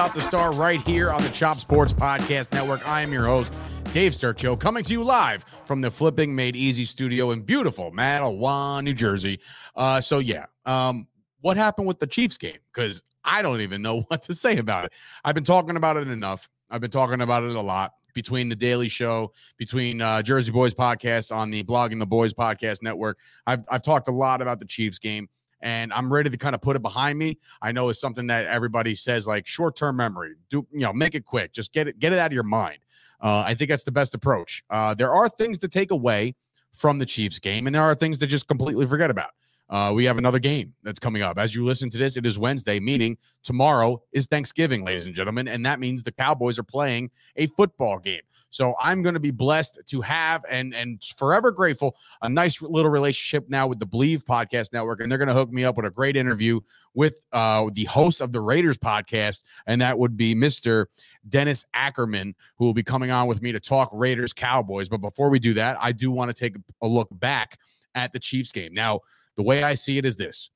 about the star right here on the Chop Sports Podcast Network. I am your host, Dave Sturchio, coming to you live from the Flipping Made Easy studio in beautiful Matawan, New Jersey. Uh, so, yeah, um, what happened with the Chiefs game? Because I don't even know what to say about it. I've been talking about it enough. I've been talking about it a lot between the Daily Show, between uh, Jersey Boys podcast on the Blogging the Boys podcast network. I've I've talked a lot about the Chiefs game, and I'm ready to kind of put it behind me. I know it's something that everybody says like short term memory. Do you know? Make it quick. Just get it get it out of your mind. Uh, I think that's the best approach. Uh, there are things to take away from the Chiefs game, and there are things to just completely forget about. Uh, we have another game that's coming up. As you listen to this, it is Wednesday, meaning tomorrow is Thanksgiving, ladies and gentlemen. And that means the Cowboys are playing a football game. So I'm going to be blessed to have and and forever grateful a nice little relationship now with the Bleav Podcast Network, and they're going to hook me up with a great interview with uh, the host of the Raiders podcast, and that would be Mister Dennis Ackerman, who will be coming on with me to talk Raiders Cowboys. But before we do that, I do want to take a look back at the Chiefs game. Now, the way I see it is this: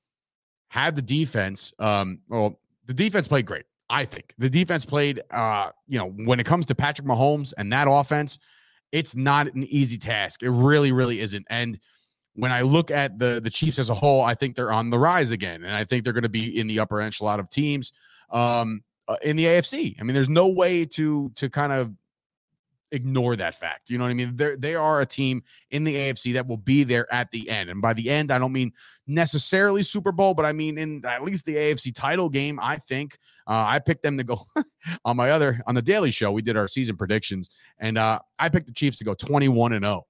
had the defense, um, well, the defense played great. I think the defense played, uh, you know, when it comes to Patrick Mahomes and that offense, it's not an easy task. It really, really isn't. And when I look at the the Chiefs as a whole, I think they're on the rise again, and I think they're going to be in the upper echelon of teams um, uh, in the AFC. I mean, there's no way to to kind of ignore that fact. You know what I mean? They they are a team in the AFC that will be there at the end. And by the end, I don't mean necessarily Super Bowl, but I mean in at least the AFC title game. I think uh, I picked them to go on my other on the Daily Show. We did our season predictions, and uh, I picked the Chiefs to go 21 and 0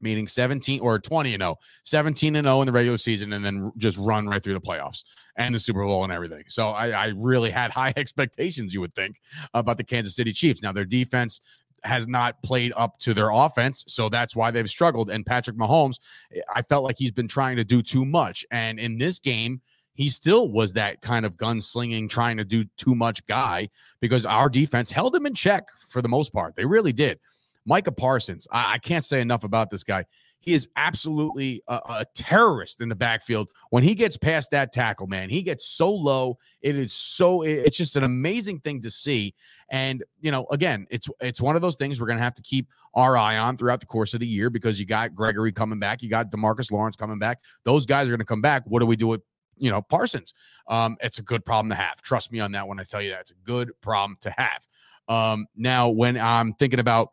meaning 17 or 20 and 0, 17 and 0 in the regular season, and then just run right through the playoffs and the Super Bowl and everything. So I, I, really had high expectations, you would think, about the Kansas City Chiefs. Now, their defense has not played up to their offense. So that's why they've struggled. And Patrick Mahomes, eh, I felt like he's been trying to do too much. And in this game, he still was that kind of gunslinging, trying to do too much guy because our defense held him in check for the most part. They really did. Micah Parsons, I, I can't say enough about this guy. He is absolutely a, a, terrorist in the backfield. When he gets past that tackle, man, he gets so low. It is so it's just an amazing thing to see. And you know, again, it's it's one of those things we're gonna have to keep our eye on throughout the course of the year because you got Gregory coming back, you got Demarcus Lawrence coming back. Those guys are gonna come back. What do we do with you know Parsons? Um, it's a good problem to have. Trust me on that when I tell you that it's a good problem to have. Um, now when I'm thinking about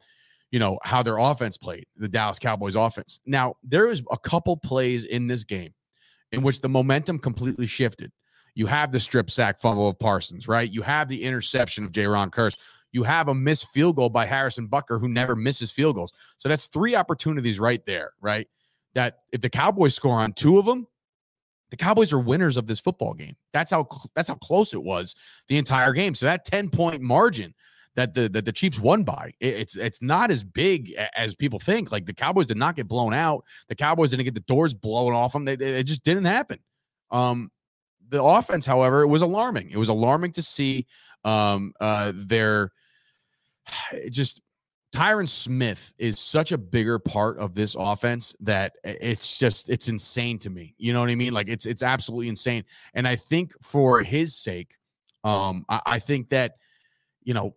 you know, how their offense played, the Dallas Cowboys offense. Now, there is a couple plays in this game in which the momentum completely shifted. You have the strip sack fumble of Parsons, right? You have the interception of Jayron Kearse. You have a missed field goal by Harrison Butker, who never misses field goals. So that's three opportunities right there, right? That if the Cowboys score on two of them, the Cowboys are winners of this football game. That's how that's how close it was the entire game. So that 10 point margin that the that the Chiefs won by. It's it's not as big as people think. Like the Cowboys did not get blown out. The Cowboys didn't get the doors blown off them. They, they, it just didn't happen. Um, the offense, however, it was alarming. It was alarming to see um, uh, their just Tyron Smith is such a bigger part of this offense that it's just it's insane to me. You know what I mean? Like it's it's absolutely insane. And I think for his sake, um, I, I think that you know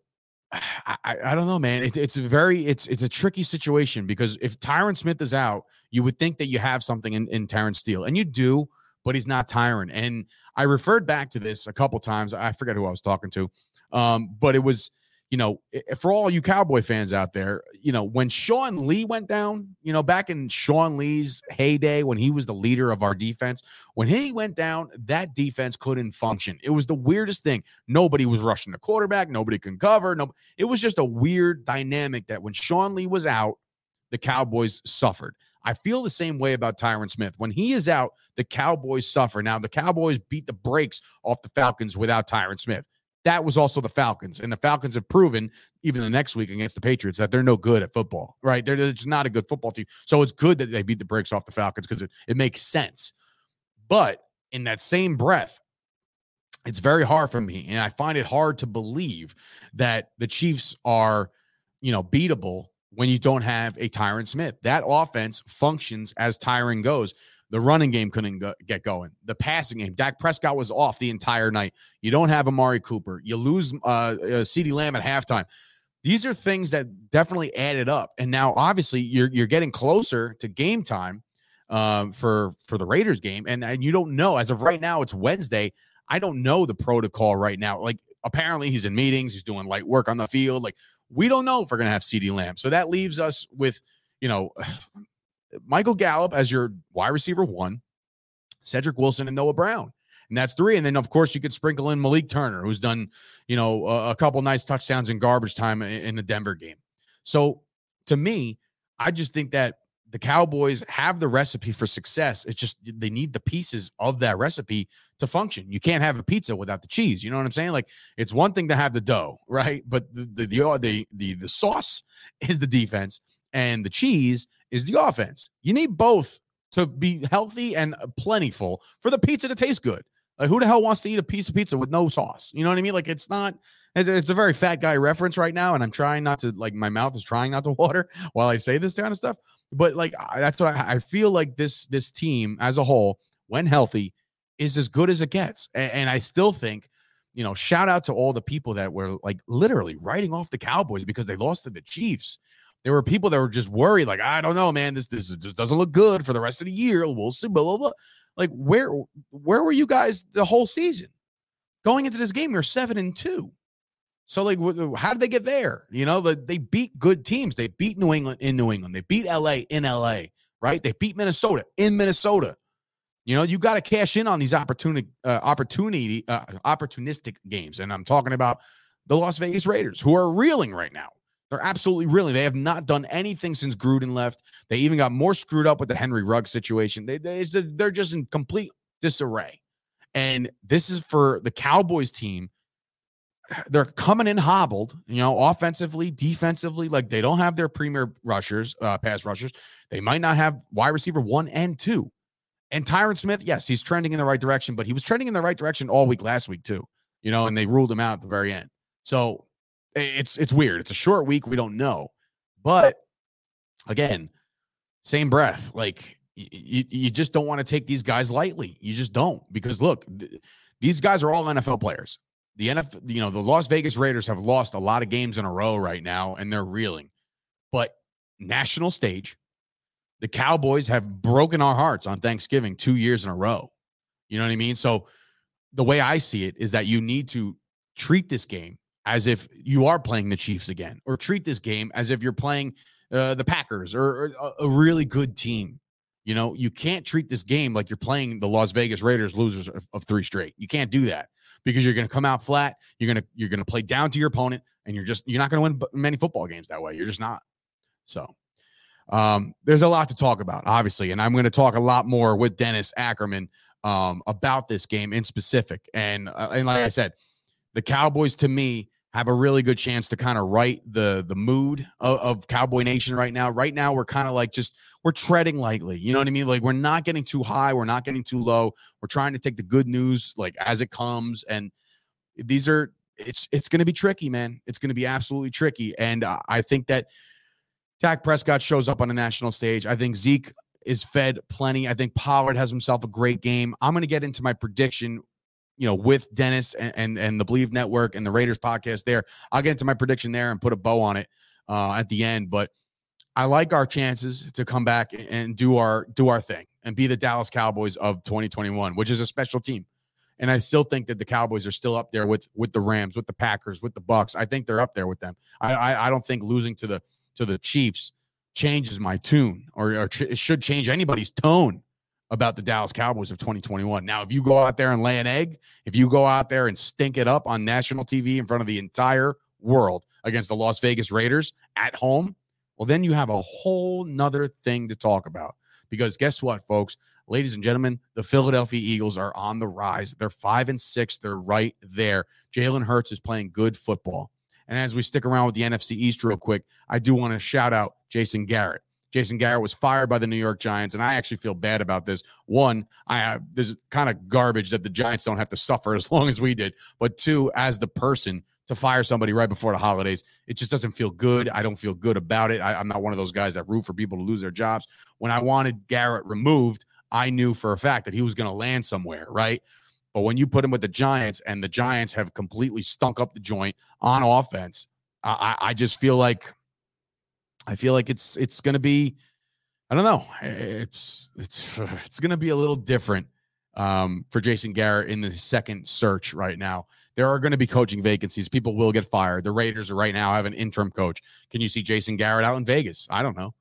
I, I don't know, man. It, it's a very it's it's a tricky situation because if Tyron Smith is out, you would think that you have something in, in Terence Steele, and you do, but he's not Tyron. And I referred back to this a couple times. I forget who I was talking to, um, but it was you know, for all you Cowboy fans out there, you know, when Sean Lee went down, you know, back in Sean Lee's heyday when he was the leader of our defense, when he went down, that defense couldn't function. It was the weirdest thing. Nobody was rushing the quarterback, nobody can cover. No, it was just a weird dynamic that when Sean Lee was out, the Cowboys suffered. I feel the same way about Tyron Smith. When he is out, the Cowboys suffer. Now, the Cowboys beat the brakes off the Falcons without Tyron Smith that was also the Falcons. And the Falcons have proven, even the next week against the Patriots, that they're no good at football, right? They're just not a good football team. So it's good that they beat the brakes off the Falcons because it, it makes sense. But in that same breath, it's very hard for me. And I find it hard to believe that the Chiefs are, you know, beatable when you don't have a Tyron Smith. That offense functions as Tyron goes. The running game couldn't go, get going. The passing game, Dak Prescott was off the entire night. You don't have Amari Cooper. You lose uh, uh, CeeDee Lamb at halftime. These are things that definitely added up. And now, obviously, you're you're getting closer to game time um, for for the Raiders game, and, and you don't know as of right now. It's Wednesday. I don't know the protocol right now. Like apparently, he's in meetings. He's doing light work on the field. Like we don't know if we're gonna have CeeDee Lamb. So that leaves us with you know Michael Gallup as your wide receiver one, Cedric Wilson and Noah Brown. And that's three. And then, of course, you could sprinkle in Malik Turner, who's done, you know, a, a couple nice touchdowns in garbage time in, in the Denver game. So to me, I just think that the Cowboys have the recipe for success. It's just they need the pieces of that recipe to function. You can't have a pizza without the cheese. You know what I'm saying? Like it's one thing to have the dough, right? But the the the the the, the sauce is the defense, and the cheese is the offense. You need both to be healthy and uh, plentiful for the pizza to taste good. Like who the hell wants to eat a piece of pizza with no sauce? You know what I mean? Like it's not. It's, it's a very fat guy reference right now, and I'm trying not to like my mouth is trying not to water while I say this kind of stuff. But like that's what I, I feel like this this team as a whole, when healthy, is as good as it gets. And, and I still think you know, shout out to all the people that were like literally writing off the Cowboys because they lost to the Chiefs. There were people that were just worried, like, I don't know, man, this this just doesn't look good for the rest of the year. We'll see, blah, blah, blah. Like, where where were you guys the whole season? Going into this game, you're seven and two. So, like, how did they get there? You know, they beat good teams. They beat New England in New England. They beat LA in LA, right? They beat Minnesota in Minnesota. You know, you got to cash in on these opportunity, uh, opportunity, uh, opportunistic games, and I'm talking about the Las Vegas Raiders, who are reeling right now. They're absolutely really. They have not done anything since Gruden left. They even got more screwed up with the Henry Rugg situation. They, they they're just in complete disarray. And this is for the Cowboys team. They're coming in hobbled, you know, offensively, defensively. Like they don't have their premier rushers, uh, pass rushers. They might not have wide receiver one and two. And Tyron Smith, yes, he's trending in the right direction, but he was trending in the right direction all week last week too. You know, and they ruled him out at the very end. So it's it's weird. It's a short week. We don't know, but again, same breath. Like you, you just don't want to take these guys lightly. You just don't because look, th- these guys are all NFL players. The NFL, you know, the Las Vegas Raiders have lost a lot of games in a row right now, and they're reeling. But national stage, the Cowboys have broken our hearts on Thanksgiving two years in a row. You know what I mean? So the way I see it is that you need to treat this game as if you are playing the Chiefs again, or treat this game as if you're playing uh, the Packers or, or a, a really good team. You know, you can't treat this game like you're playing the Las Vegas Raiders losers of, of three straight. You can't do that because you're going to come out flat. You're going to you're going to play down to your opponent, and you're just you're not going to win many football games that way. You're just not. So, um, there's a lot to talk about, obviously, and I'm going to talk a lot more with Dennis Ackerman um, about this game in specific. And uh, and like I said, the Cowboys to me have a really good chance to kind of right the the mood of, of Cowboy Nation right now. Right now, we're kind of like just we're treading lightly. You know what I mean? Like we're not getting too high, we're not getting too low. We're trying to take the good news like as it comes, and these are it's it's going to be tricky, man. It's going to be absolutely tricky, and I think that Dak Prescott shows up on the national stage. I think Zeke is fed plenty. I think Pollard has himself a great game. I'm going to get into my prediction you know, with Dennis and, and, and the Bleav Network and the Raiders podcast there. I'll get into my prediction there and put a bow on it uh, at the end. But I like our chances to come back and do our do our thing and be the Dallas Cowboys of 2021, which is a special team. And I still think that the Cowboys are still up there with with the Rams, with the Packers, with the Bucks. I think they're up there with them. I I, I don't think losing to the to the Chiefs changes my tune or, or it should change anybody's tone about the Dallas Cowboys of 2021. Now, if you go out there and lay an egg, if you go out there and stink it up on national TV in front of the entire world against the Las Vegas Raiders at home, well, then you have a whole nother thing to talk about. Because guess what, folks? Ladies and gentlemen, the Philadelphia Eagles are on the rise. They're five and six. They're right there. Jalen Hurts is playing good football. And as we stick around with the NFC East real quick, I do want to shout out Jason Garrett. Jason Garrett was fired by the New York Giants, and I actually feel bad about this. One, I have this kind of garbage that the Giants don't have to suffer as long as we did. But two, as the person to fire somebody right before the holidays, it just doesn't feel good. I don't feel good about it. I, I'm not one of those guys that root for people to lose their jobs. When I wanted Garrett removed, I knew for a fact that he was going to land somewhere, right? But when you put him with the Giants and the Giants have completely stunk up the joint on offense, I, I just feel like I feel like it's it's going to be I don't know. It's it's it's going to be a little different um, for Jason Garrett in the second search right now. There are going to be coaching vacancies. People will get fired. The Raiders right now have an interim coach. Can you see Jason Garrett out in Vegas? I don't know.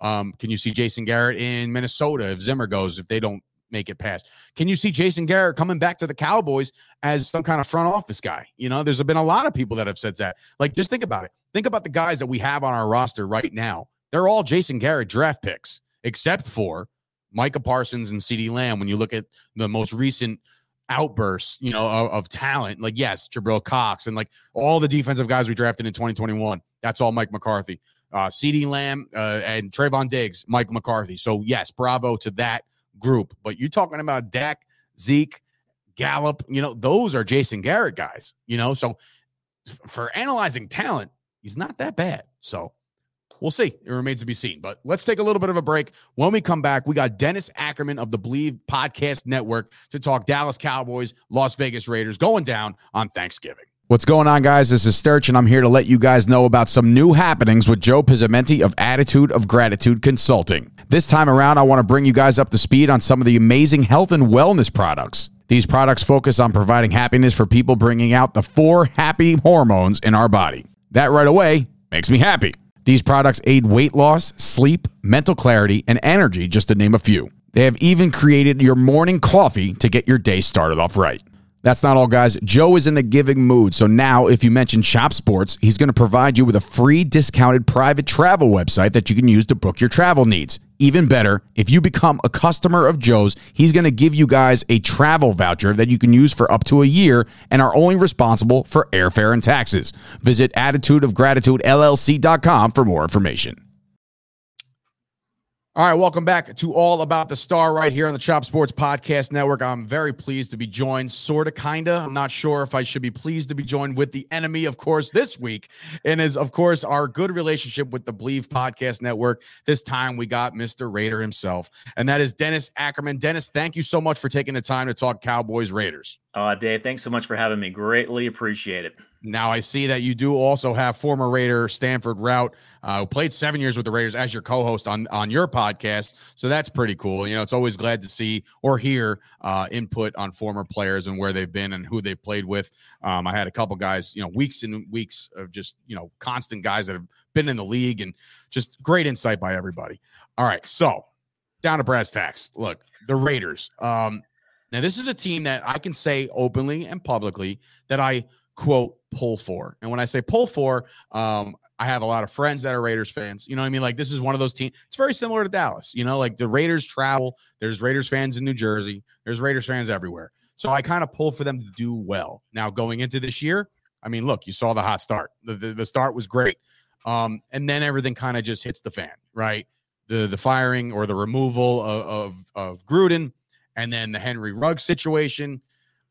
Um, can you see Jason Garrett in Minnesota if Zimmer goes if they don't make it past? Can you see Jason Garrett coming back to the Cowboys as some kind of front office guy? You know, there's been a lot of people that have said that. Like, just think about it. Think about the guys that we have on our roster right now. They're all Jason Garrett draft picks, except for Micah Parsons and CeeDee Lamb. When you look at the most recent outbursts, you know, of, of, talent, like yes, Jabril Cox and like all the defensive guys we drafted in 2021. That's all Mike McCarthy. Uh, CeeDee Lamb uh, and Trevon Diggs, Mike McCarthy. So yes, bravo to that group. But you're talking about Dak, Zeke, Gallup. You know, those are Jason Garrett guys. You know, so for analyzing talent, he's not that bad. So we'll see. It remains to be seen. But let's take a little bit of a break. When we come back, we got Dennis Ackerman of the Bleav Podcast Network to talk Dallas Cowboys, Las Vegas Raiders going down on Thanksgiving. What's going on, guys? This is Sturch, and I'm here to let you guys know about some new happenings with Joe Pizzamenti of Attitude of Gratitude Consulting. This time around, I want to bring you guys up to speed on some of the amazing health and wellness products. These products focus on providing happiness for people, bringing out the four happy hormones in our body. That right away makes me happy. These products aid weight loss, sleep, mental clarity, and energy, just to name a few. They have even created your morning coffee to get your day started off right. That's not all, guys. Joe is in the giving mood. So now, if you mention Chop Sports, he's going to provide you with a free discounted private travel website that you can use to book your travel needs. Even better, if you become a customer of Joe's, he's going to give you guys a travel voucher that you can use for up to a year and are only responsible for airfare and taxes. Visit attitudeofgratitudellc.com for more information. All right, welcome back to All About the Star right here on the Chop Sports Podcast Network. I'm very pleased to be joined, sort of, kind of. I'm not sure if I should be pleased to be joined with the enemy, of course, this week, and is, of course, our good relationship with the Bleav Podcast Network. This time we got Mr. Raider himself, and that is Dennis Ackerman. Dennis, thank you so much for taking the time to talk Cowboys Raiders. Uh, Dave, thanks so much for having me. Greatly appreciate it. Now I see that you do also have former Raider Stanford Routt, uh, who played seven years with the Raiders as your co-host on on your podcast. So that's pretty cool. You know, it's always glad to see or hear uh, input on former players and where they've been and who they've played with. Um, I had a couple guys, you know, weeks and weeks of just you know constant guys that have been in the league and just great insight by everybody. All right, so down to brass tacks. Look, the Raiders. Um, now, this is a team that I can say openly and publicly that I quote pull for. And when I say pull for, um, I have a lot of friends that are Raiders fans. You know what I mean? Like this is one of those teams. It's very similar to Dallas. You know, like the Raiders travel. There's Raiders fans in New Jersey. There's Raiders fans everywhere. So I kind of pull for them to do well. Now going into this year, I mean, look, you saw the hot start. The the, the start was great, um, and then everything kind of just hits the fan, right? The the firing or the removal of, of, of Gruden and then the Henry Ruggs situation.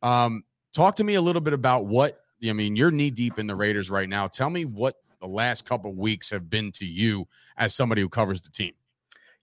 Um, talk to me a little bit about what I mean. You're knee deep in the Raiders right now. Tell me what the last couple weeks have been to you as somebody who covers the team.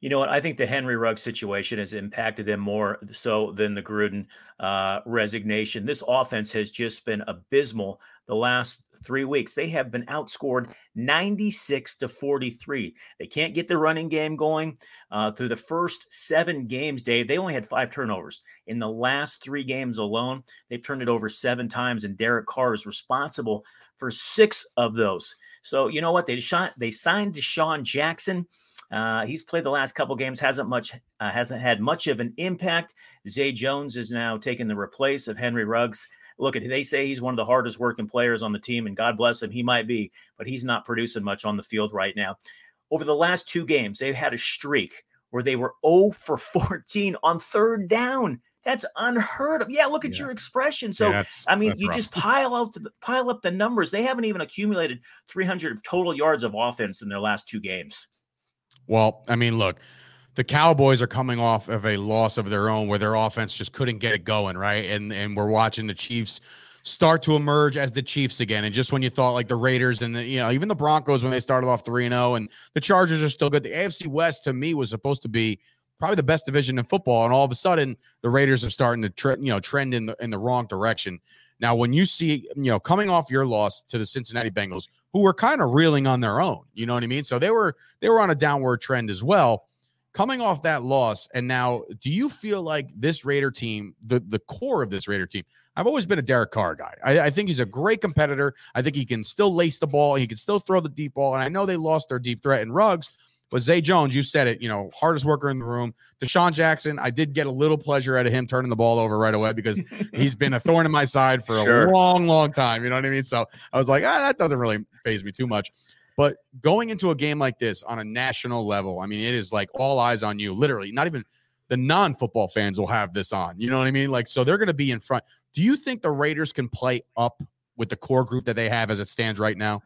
You know what? I think the Henry Ruggs situation has impacted them more so than the Gruden uh, resignation. This offense has just been abysmal the last three weeks. They have been outscored 96 to 43. They can't get the running game going. Uh, through the first seven games, Dave, they only had five turnovers. In the last three games alone, they've turned it over seven times, and Derek Carr is responsible for six of those. So you know what? They shot, they signed DeSean Jackson. Uh, he's played the last couple games, hasn't much, uh, hasn't had much of an impact. Zay Jones is now taking the replace of Henry Ruggs. Look, at they say he's one of the hardest working players on the team, and God bless him, he might be, but he's not producing much on the field right now. Over the last two games, they've had a streak where they were 0 for 14 on third down. That's unheard of. Yeah, look at yeah. your expression. So yeah, I mean, you rough. just pile out the, pile up the numbers. They haven't even accumulated 300 total yards of offense in their last two games. Well, I mean, look, the Cowboys are coming off of a loss of their own where their offense just couldn't get it going, right? And and we're watching the Chiefs start to emerge as the Chiefs again. And just when you thought like the Raiders and the, you know, even the Broncos when they started off 3 and 0 and the Chargers are still good. The AFC West to me was supposed to be probably the best division in football, and all of a sudden the Raiders are starting to tre- you know trend in the in the wrong direction. Now, when you see you know coming off your loss to the Cincinnati Bengals, who were kind of reeling on their own, you know what I mean? So they were they were on a downward trend as well. Coming off that loss, and now, do you feel like this Raider team, the the core of this Raider team, I've always been a Derek Carr guy. I, I, think he's a great competitor. I think he can still lace the ball. He can still throw the deep ball. And I know they lost their deep threat in Ruggs but Zay Jones, you said it, you know, hardest worker in the room. DeSean Jackson, I did get a little pleasure out of him turning the ball over right away because he's been a thorn in my side for a long, long time. You know what I mean? So I was like, ah, that doesn't really faze me too much. But going into a game like this on a national level, I mean, it is like all eyes on you, literally, not even the non-football fans will have this on. You know what I mean? Like, so they're going to be in front. Do you think the Raiders can play up with the core group that they have as it stands right now?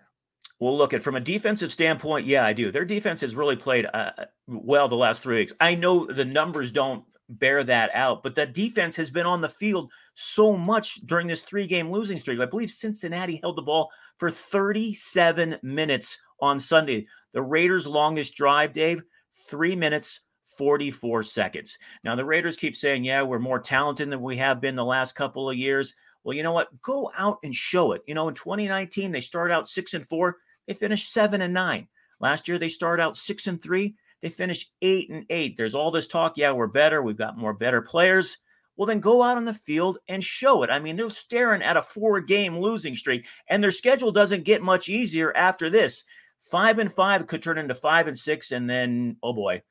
Well, look at from a defensive standpoint, yeah, I do. Their defense has really played uh, well the last three weeks. I know the numbers don't bear that out, but the defense has been on the field so much during this three-game losing streak. I believe Cincinnati held the ball for 37 minutes on Sunday. The Raiders' longest drive, Dave, three minutes 44 seconds. Now, the Raiders keep saying, yeah, we're more talented than we have been the last couple of years. Well, you know what? Go out and show it. You know, in 2019, they started out six and four, they finished seven and nine. Last year, they started out six and three, they finished eight and eight. There's all this talk, yeah, we're better, we've got more better players. Well, then go out on the field and show it. I mean, they're staring at a four game losing streak, and their schedule doesn't get much easier after this. Five and five could turn into five and six, and then, oh boy,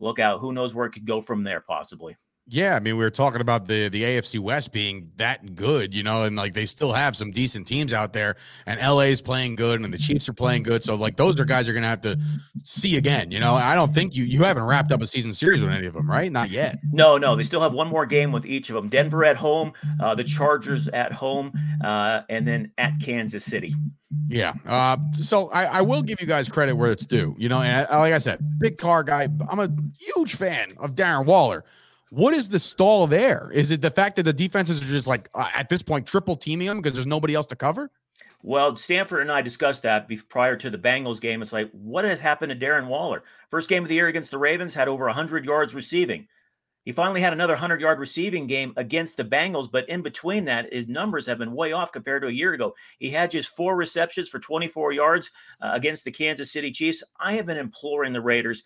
look out. Who knows where it could go from there, possibly. Yeah, I mean, we were talking about the the AFC West being that good, you know, and like they still have some decent teams out there, and LA is playing good, and the Chiefs are playing good. So like those are guys you're gonna have to see again. You know, I don't think you you haven't wrapped up a season series with any of them, right? Not yet. No, no, they still have one more game with each of them. Denver at home, uh, the Chargers at home, uh, and then at Kansas City. Yeah. Uh, so I, I will give you guys credit where it's due. You know, and I, like I said, big Carr guy. I'm a huge fan of Darren Waller. What is the stall there? Is it the fact that the defenses are just like uh, at this point triple teaming them because there's nobody else to cover? Well, Stanford and I discussed that prior to the Bengals game. It's like, what has happened to Darren Waller? First game of the year against the Ravens had over 100 yards receiving. He finally had another 100 yard receiving game against the Bengals, but in between that, his numbers have been way off compared to a year ago. He had just four receptions for 24 yards uh, against the Kansas City Chiefs. I have been imploring the Raiders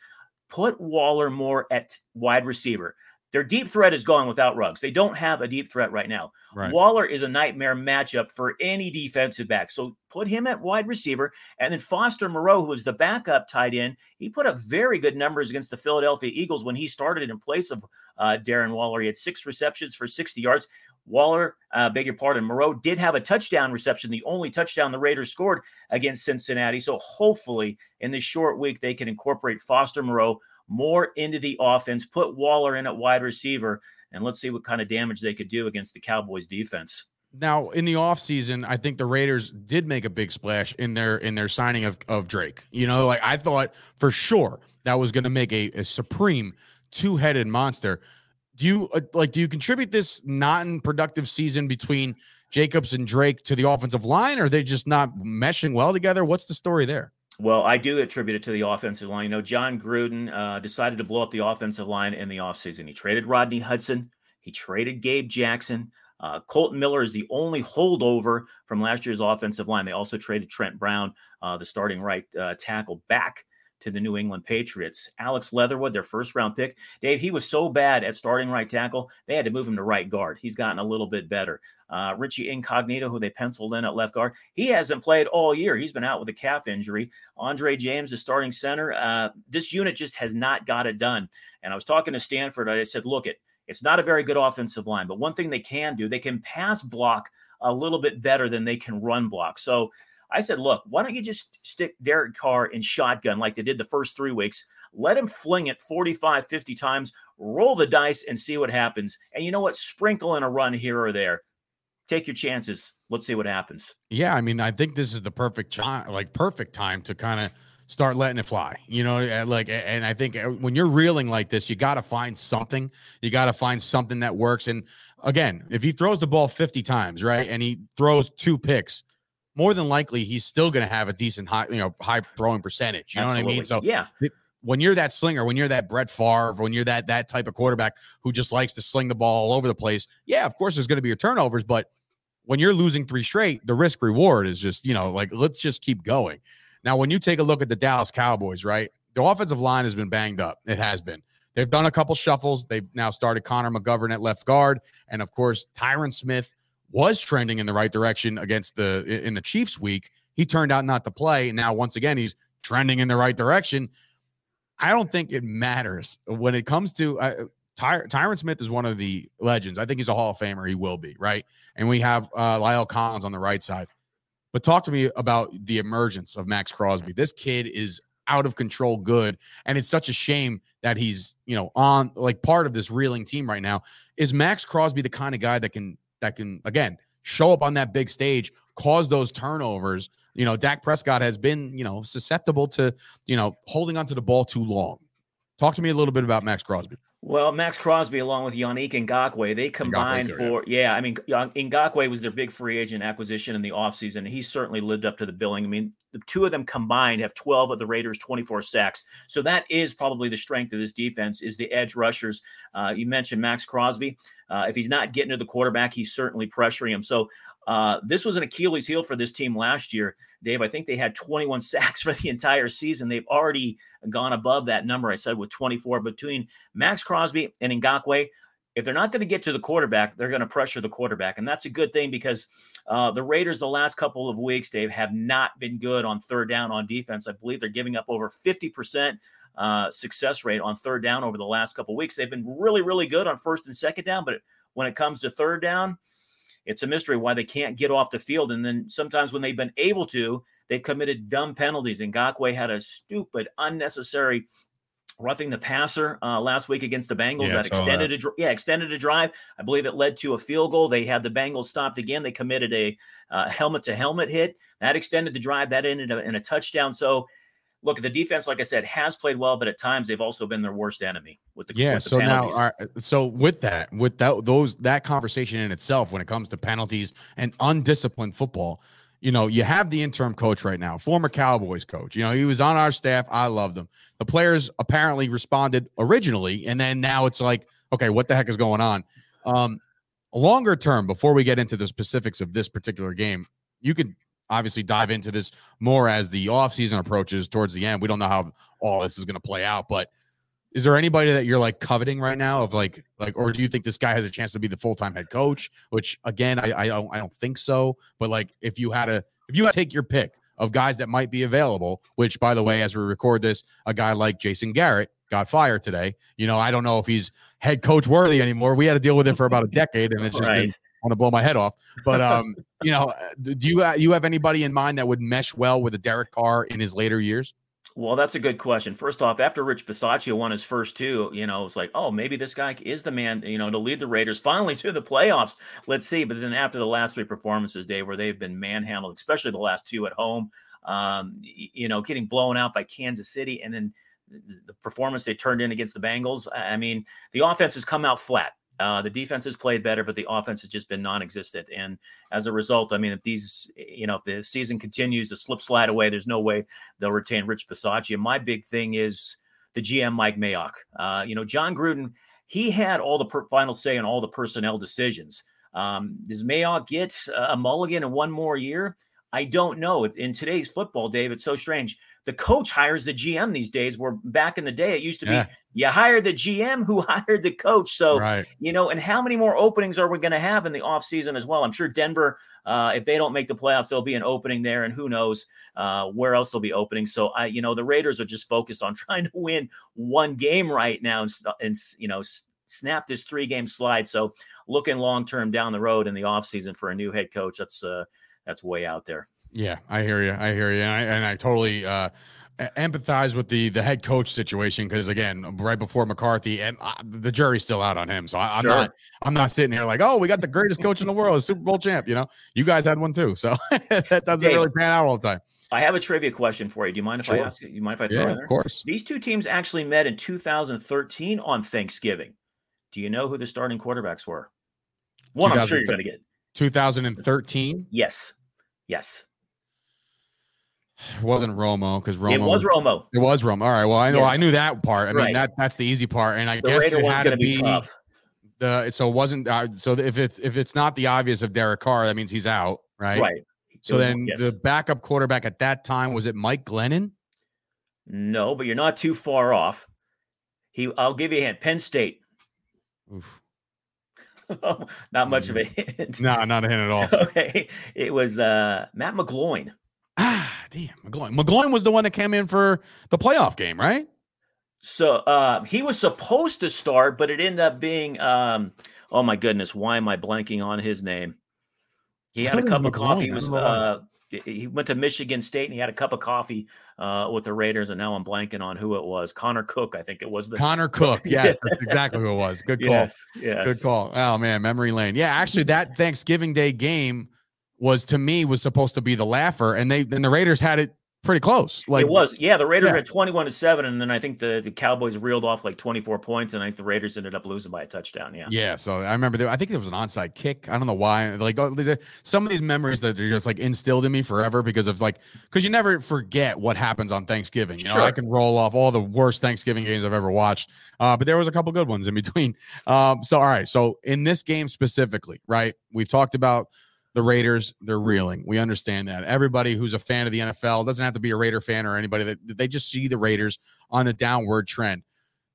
put Waller more at wide receiver. Their deep threat is gone without Ruggs. They don't have a deep threat right now. Right. Waller is a nightmare matchup for any defensive back. So put him at wide receiver. And then Foster Moreau, who is the backup tight end, he put up very good numbers against the Philadelphia Eagles when he started in place of uh, Darren Waller. He had six receptions for 60 yards. Waller, uh, beg your pardon, Moreau did have a touchdown reception, the only touchdown the Raiders scored against Cincinnati. So hopefully in this short week, they can incorporate Foster Moreau more into the offense, put Waller in at wide receiver, and let's see what kind of damage they could do against the Cowboys defense. Now, in the offseason, I think the Raiders did make a big splash in their in their signing of, of Drake. You know, like I thought for sure that was going to make a, a supreme two-headed monster. Do you uh, like do you contribute this non-productive season between Jacobs and Drake to the offensive line, or are they just not meshing well together? What's the story there? Well, I do attribute it to the offensive line. You know, Jon Gruden uh, decided to blow up the offensive line in the offseason. He traded Rodney Hudson, he traded Gabe Jackson. Uh, Kolton Miller is the only holdover from last year's offensive line. They also traded Trent Brown, uh, the starting right uh, tackle, back to the New England Patriots. Alex Leatherwood, their first round pick. Dave, he was so bad at starting right tackle, they had to move him to right guard. He's gotten a little bit better. Uh, Richie Incognito, who they penciled in at left guard, he hasn't played all year. He's been out with a calf injury. Andre James is starting center. Uh, this unit just has not got it done. And I was talking to Stanford. I said, look, it it's not a very good offensive line, but one thing they can do, they can pass block a little bit better than they can run block. So I said, look, why don't you just stick Derek Carr in shotgun like they did the first three weeks? Let him fling it 45, 50 times, roll the dice and see what happens. And you know what? Sprinkle in a run here or there. Take your chances. Let's see what happens. Yeah, I mean, I think this is the perfect time, like perfect time to kind of start letting it fly. You know, like, and I think uh, when you're reeling like this, you got to find something. You got to find something that works. And again, if he throws the ball 50 times, right, and he throws two picks, more than likely he's still going to have a decent high, you know, high throwing percentage. You Absolutely. know what I mean? So yeah, when you're that slinger, when you're that Brett Favre, when you're that that type of quarterback who just likes to sling the ball all over the place, yeah, of course there's going to be your turnovers, but when you're losing three straight, the risk reward is just, you know, like let's just keep going. Now, when you take a look at the Dallas Cowboys, right? The offensive line has been banged up. It has been. They've done a couple shuffles. They've now started Connor McGovern at left guard. And of course, Tyron Smith was trending in the right direction against the in the Chiefs week. He turned out not to play. Now, once again, he's trending in the right direction. I don't think it matters when it comes to uh, Ty- Tyron Smith is one of the legends. I think he's a Hall of Famer. He will be right. And we have uh, La'el Collins on the right side. But talk to me about the emergence of Maxx Crosby. This kid is out of control good, and it's such a shame that he's you know on like part of this reeling team right now. Is Maxx Crosby the kind of guy that can that can again show up on that big stage, cause those turnovers? You know, Dak Prescott has been you know susceptible to you know holding onto the ball too long. Talk to me a little bit about Maxx Crosby. Well, Maxx Crosby, along with Yannick Ngakoue, they combined too, for, yeah. yeah. I mean, Ngakoue was their big free agent acquisition in the offseason, and he certainly lived up to the billing. I mean, the two of them combined have 12 of the Raiders' 24 sacks. So that is probably the strength of this defense is the edge rushers. Uh, you mentioned Maxx Crosby. Uh, if he's not getting to the quarterback, he's certainly pressuring him. So uh, this was an Achilles heel for this team last year, Dave. I think they had 21 sacks for the entire season. They've already gone above that number. I said with 24 between Maxx Crosby and Ngakoue. If they're not going to get to the quarterback, they're going to pressure the quarterback, and that's a good thing because uh, the Raiders the last couple of weeks, Dave, have not been good on third down on defense. I believe they're giving up over 50 percent uh, success rate on third down over the last couple of weeks. They've been really, really good on first and second down, but when it comes to third down, it's a mystery why they can't get off the field. And then sometimes when they've been able to, they've committed dumb penalties. Ngakoue had a stupid, unnecessary roughing the passer uh, last week against the Bengals yeah, that extended that. a yeah extended a drive. I believe it led to a field goal. They had the Bengals stopped again. They committed a helmet to helmet hit that extended the drive. That ended in a touchdown. So look, the defense, like I said, has played well, but at times they've also been their worst enemy with the yeah. With the so penalties. now, so with that, with that, those that conversation in itself, when it comes to penalties and undisciplined football, you know, you have the interim coach right now, former Cowboys coach. You know, he was on our staff. I loved him. The players apparently responded originally, and then now it's like, okay, what the heck is going on? Um, longer term, before we get into the specifics of this particular game, you could obviously dive into this more as the offseason approaches towards the end. We don't know how all this is going to play out, but is there anybody that you're like coveting right now of like like or do you think this guy has a chance to be the full-time head coach which again I, I don't i don't think so but like if you had a if you had to take your pick of guys that might be available which by the way as we record this a guy like jason garrett got fired today you know i don't know if he's head coach worthy anymore we had to deal with it for about a decade and it's just right. been want to blow my head off. But um, you know, do you uh, you have anybody in mind that would mesh well with a Derek Carr in his later years? Well, that's a good question. First off, after Rich Bisaccia won his first two, you know, it's like, oh, maybe this guy is the man, you know, to lead the Raiders finally to the playoffs. Let's see. But then after the last three performances, Dave, where they've been manhandled, especially the last two at home, um, you know, getting blown out by Kansas City, and then the performance they turned in against the Bengals. I mean, the offense has come out flat. Uh, the defense has played better, but the offense has just been non-existent. And as a result, I mean, if these, you know, if the season continues to slip slide away, there's no way they'll retain Rich Bisaccia. My big thing is the GM Mike Mayock. Uh, you know, Jon Gruden, he had all the per- final say on all the personnel decisions. Um, does Mayock get a mulligan in one more year? I don't know. In today's football, Dave, it's so strange the coach hires the GM these days. Where back in the day, it used to be you hired the GM who hired the coach. So, right. you know, and how many more openings are we going to have in the offseason as well? I'm sure Denver, uh, if they don't make the playoffs, there'll be an opening there, and who knows uh, where else they'll be opening. So, I, you know, the Raiders are just focused on trying to win one game right now and, and you know, snap this three game slide. So, looking long term down the road in the offseason for a new head coach, that's uh, that's way out there. Yeah, I hear you. I hear you, and I, and I totally uh, empathize with the the head coach situation because again, right before McCarthy, and uh, the jury's still out on him. So I, am sure. not I'm not sitting here like, oh, we got the greatest coach in the world, a Super Bowl champ. You know, you guys had one too, so that doesn't really pan out all the time. I have a trivia question for you. Do you mind if sure. I ask it? You mind if I throw yeah, in there? Of course. These two teams actually met in 2013 on Thanksgiving. Do you know who the starting quarterbacks were? One, I'm sure you're going to get. 2013. Yes. Yes. It wasn't Romo because Romo. It was Romo. It was Romo. All right. Well, I know Yes. I knew that part. I mean Right. that that's the easy part, and I The guess Raider it had to be be tough. the. So it wasn't. Uh, so if it's if it's not the obvious of Derek Carr, that means he's out, right? Right. So then Yes. the backup quarterback at that time was it Mike Glennon? no, but you're not too far off. He, I'll give you a hint. Penn State. Oof. not much of a hint. No, not a hint at all. okay, it was uh, Matt McGloin. Ah, damn. McGloin. McGloin was the one that came in for the playoff game, right? So uh, he was supposed to start, but it ended up being. Um, oh my goodness, why am I blanking on his name? He had a thought it was cup of coffee. He was. don't know why. Uh, he went to Michigan State and he had a cup of coffee uh, with the Raiders, and now I'm blanking on who it was. Connor Cook, I think it was the. Connor Cook. Yes, that's exactly who it was. Good call. Yes, yes. Good call. Oh man, memory lane. Yeah, actually, that Thanksgiving Day game was to me was supposed to be the laugher, and they and the Raiders had it pretty close. Like it was, yeah. The Raiders yeah. at twenty-one to seven, and then I think the, the Cowboys reeled off like twenty-four points, and I think the Raiders ended up losing by a touchdown. Yeah, Yeah, so I remember there, I think it was an onside kick. I don't know why. Like oh, some of these memories that are just like instilled in me forever because of like because you never forget what happens on Thanksgiving. You know, I can roll off all the worst Thanksgiving games I've ever watched. Uh, but there was a couple good ones in between. Um, so all right, so in this game specifically, right? We've talked about the Raiders, they're reeling. We understand that. Everybody who's a fan of the NFL doesn't have to be a Raider fan or anybody that they just see the Raiders on the downward trend.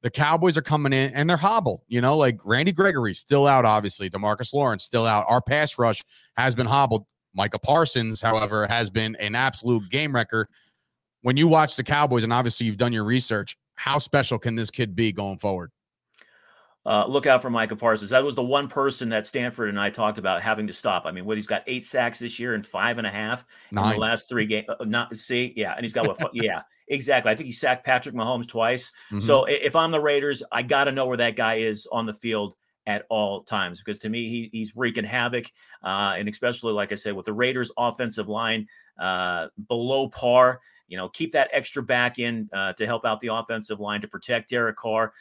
The Cowboys are coming in and they're hobbled, you know, like Randy Gregory still out, obviously. Demarcus Lawrence still out. Our pass rush has been hobbled. Micah Parsons, however, has been an absolute game wrecker. When you watch the Cowboys, and obviously you've done your research, how special can this kid be going forward? Uh, look out for Micah Parsons. That was the one person that Stanford and I talked about having to stop. I mean, what he's got eight sacks this year and five and a half in the last three games. Uh, not see, yeah, and he's got what? yeah, exactly. I think he sacked Patrick Mahomes twice. Mhm. So if I'm the Raiders, I got to know where that guy is on the field at all times because to me he, he's wreaking havoc, uh, and especially like I said with the Raiders' offensive line uh, below par. You know, keep that extra back in uh, to help out the offensive line to protect Derek Carr.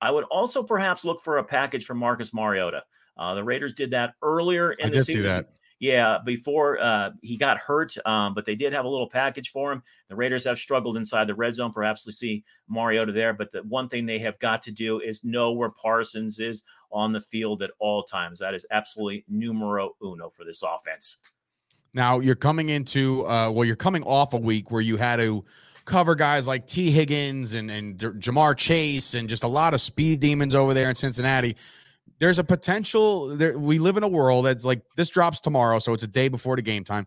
I would also perhaps look for a package from Marcus Mariota. Uh, the Raiders did that earlier in I the season. Yeah, before uh, he got hurt, um, but they did have a little package for him. The Raiders have struggled inside the red zone. Perhaps we see Mariota there, but the one thing they have got to do is know where Parsons is on the field at all times. That is absolutely numero uno for this offense. Now you're coming into uh well, you're coming off a week where you had to cover guys like Tee Higgins and and Ja'Marr Chase and just a lot of speed demons over there in Cincinnati. There's a potential there we live in a world that's like this drops tomorrow, so it's a day before the game time.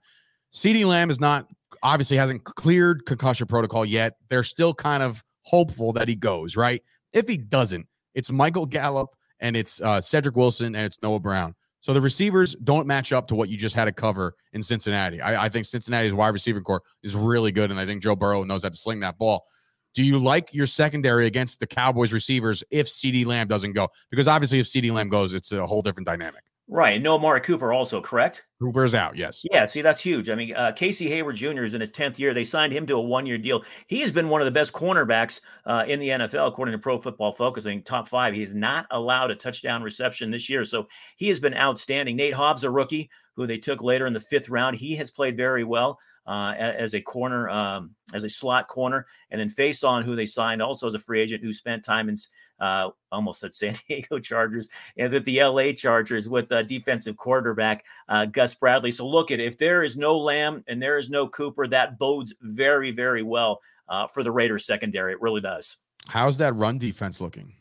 CeeDee Lamb is not obviously hasn't cleared concussion protocol yet. They're still kind of hopeful that he goes, right? If he doesn't, it's Michael Gallup and it's uh, Cedric Wilson and it's Noah Brown. So the receivers don't match up to what you just had to cover in Cincinnati. I, I think Cincinnati's wide receiver core is really good, and I think Joe Burrow knows how to sling that ball. Do you like your secondary against the Cowboys receivers if CeeDee Lamb doesn't go? Because obviously, if CeeDee Lamb goes, it's a whole different dynamic. Right. And no Amari Cooper also, correct? Cooper's out, yes. Yeah, see, that's huge. I mean, uh, Casey Hayward Jr. is in his 10th year. They signed him to a one year deal. He has been one of the best cornerbacks uh, in the NFL, according to Pro Football Focus. I think top five. He's not allowed a touchdown reception this year. So he has been outstanding. Nate Hobbs, a rookie who they took later in the fifth round, he has played very well. Uh, as a corner, um, as a slot corner, and then Facyson who they signed also as a free agent who spent time in uh, almost at San Diego Chargers and with the LA Chargers with uh, defensive quarterback uh, Gus Bradley. So look at if there is no Lamb and there is no Cooper, that bodes very, very well uh, for the Raiders secondary. It really does. How's that run defense looking?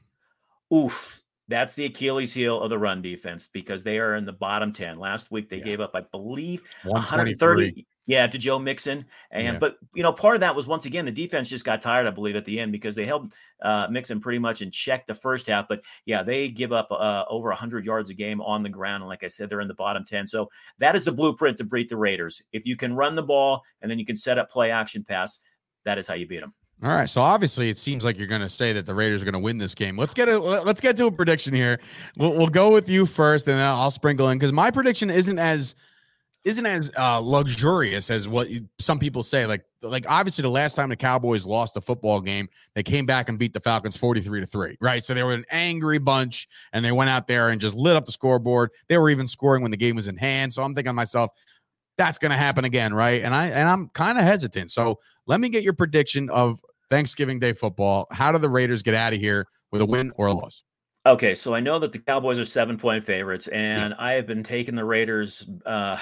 Oof. That's the Achilles heel of the run defense because they are in the bottom 10. Last week they Yeah. gave up, I believe, 130. Yeah, to Joe Mixon. And Yeah. but you know, part of that was once again the defense just got tired, I believe, at the end because they held uh Mixon pretty much in check the first half. But yeah, they give up uh over hundred yards a game on the ground. And like I said, they're in the bottom 10. So that is the blueprint to beat the Raiders. If you can run the ball and then you can set up play action pass, that is how you beat them. All right. So obviously, it seems like you're going to say that the Raiders are going to win this game. Let's get a let's get to a prediction here. We'll, we'll go with you first, and then I'll sprinkle in because my prediction isn't as isn't as uh, luxurious as what you, some people say. Like like obviously, the last time the Cowboys lost a football game, they came back and beat the Falcons forty three to three. Right. So they were an angry bunch, and they went out there and just lit up the scoreboard. They were even scoring when the game was in hand. So I'm thinking to myself. that's going to happen again, right? And I and I'm kind of hesitant. So let me get your prediction of Thanksgiving Day football. How do the Raiders get out of here with a win or a loss? Okay, so I know that the Cowboys are seven point favorites, and yeah. I have been taking the Raiders, uh,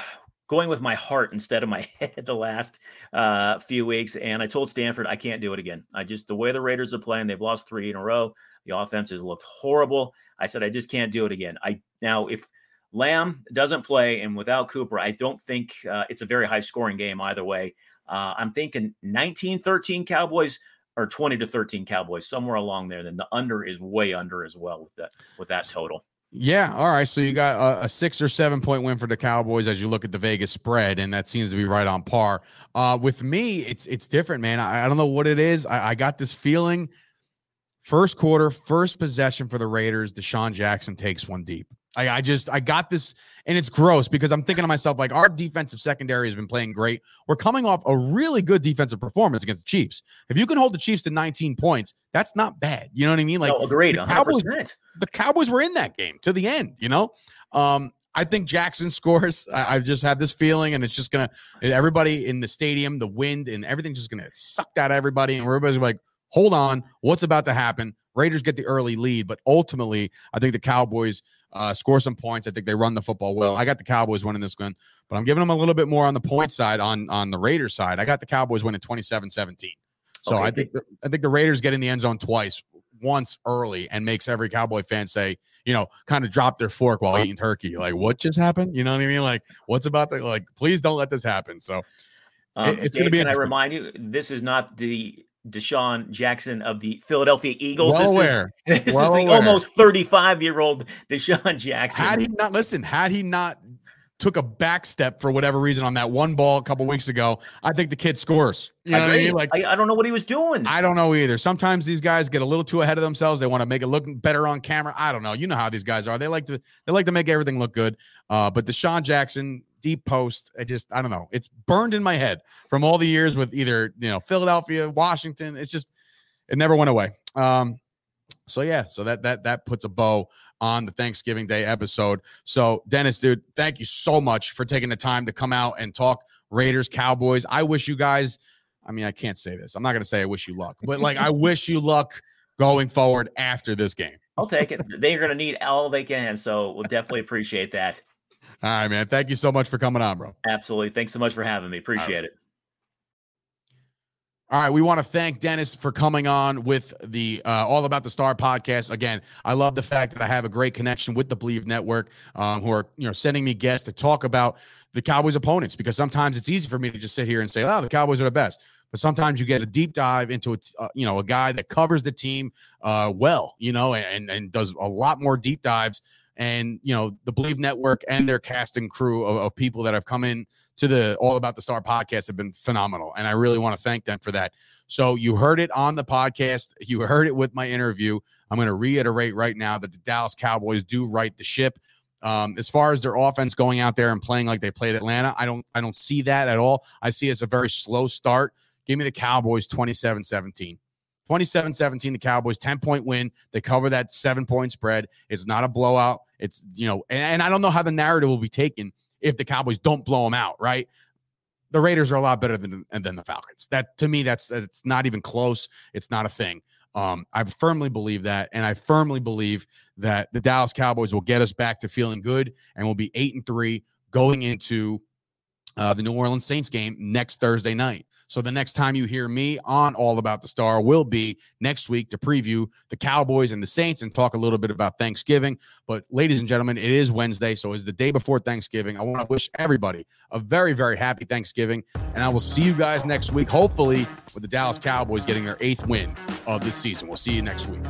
going with my heart instead of my head the last uh, few weeks. And I told Stanford I can't do it again. I just the way the Raiders are playing, they've lost three in a row. The offense has looked horrible. I said I just can't do it again. I now if Lamb doesn't play and without Cooper, I don't think uh, it's a very high scoring game either way. Uh, I'm thinking 19 13 Cowboys or 20 to 13 Cowboys, somewhere along there. Then the under is way under as well with that with that total. Yeah. All right. So you got a, a, six or seven point win for the Cowboys as you look at the Vegas spread, and that seems to be right on par. Uh, with me, it's it's different, man. I, I don't know what it is. I, I got this feeling. First quarter, first possession for the Raiders. DeSean Jackson takes one deep. I, I just I got this, and it's gross because I'm thinking to myself like our defensive secondary has been playing great. We're coming off a really good defensive performance against the Chiefs. If you can hold the Chiefs to 19 points, that's not bad. You know what I mean? Like no, agreed. The Cowboys, the Cowboys were in that game to the end. You know, um, I think Jackson scores. I, I, just have this feeling, and it's just gonna everybody in the stadium, the wind, and everything's just gonna sucked out of everybody, and everybody's like, "Hold on, what's about to happen?" Raiders get the early lead, but ultimately, I think the Cowboys uh, score some points. I think they run the football well. I got the Cowboys winning this one, but I'm giving them a little bit more on the point side on on the Raiders side. I got the Cowboys winning 27-17. So okay. I think the, I think the Raiders get in the end zone twice, once early, and makes every Cowboy fan say, you know, kind of drop their fork while eating turkey. Like, what just happened? You know what I mean? Like, what's about the like? Please don't let this happen. So. Um, it's going to be. Can I remind you, this is not the DeSean Jackson of the Philadelphia Eagles. Well this aware. is, this well is the aware. almost 35 year old DeSean Jackson. Had he not listen, had he not took a back step for whatever reason on that one ball a couple weeks ago, I think the kid scores. You know I, what I mean? Like I, I, don't know what he was doing. I don't know either. Sometimes these guys get a little too ahead of themselves. They want to make it look better on camera. I don't know. You know how these guys are. They like to they like to make everything look good. Uh, but DeSean Jackson, deep post. I just I don't know. It's burned in my head from all the years with either you know Philadelphia, Washington. It's just it never went away. Um, so yeah, so that that that puts a bow on the Thanksgiving Day episode. So Dennis, dude, thank you so much for taking the time to come out and talk Raiders, Cowboys. I wish you guys. I mean, I can't say this. I'm not to say I wish you luck, but like I wish you luck going forward after this game. I'll take it. They're going to need all they can, so we'll definitely appreciate that. All right, man. Thank you so much for coming on, bro. Absolutely. Thanks so much for having me. Appreciate it. All right, we want to thank Dennis for coming on with the uh, All About the Star podcast. Again, I love the fact that I have a great connection with the Bleav Network, um, who are you know sending me guests to talk about the Cowboys' opponents because sometimes it's easy for me to just sit here and say, "Oh, the Cowboys are the best," but sometimes you get a deep dive into a, uh, you know a guy that covers the team uh, well, you know, and and does a lot more deep dives. And you know the Bleav Network and their cast and crew of, of people that have come in to the All About the Star podcast have been phenomenal. And I really want to thank them for that. So you heard it on the podcast, you heard it with my interview. I'm going to reiterate right now that the Dallas Cowboys do right the ship. Um, as far as their offense going out there and playing like they played Atlanta, I don't I don't see that at all. I see it as a very slow start. Give me the Cowboys 27-17. 27-17 the Cowboys 10 point win. They cover that 7 point spread. It's not a blowout. It's you know, and, and I don't know how the narrative will be taken if the Cowboys don't blow them out, right? The Raiders are a lot better than than the Falcons. That to me, that's it's not even close. It's not a thing. Um, I firmly believe that, and I firmly believe that the Dallas Cowboys will get us back to feeling good, and we'll be eight and three going into uh, the New Orleans Saints game next Thursday night. So the next time you hear me on All About the Star will be next week to preview the Cowboys and the Saints and talk a little bit about Thanksgiving. But ladies and gentlemen, it is Wednesday, so it's the day before Thanksgiving. I want to wish everybody a very, very happy Thanksgiving, and I will see you guys next week, hopefully with the Dallas Cowboys getting their eighth win of this season. We'll see you next week.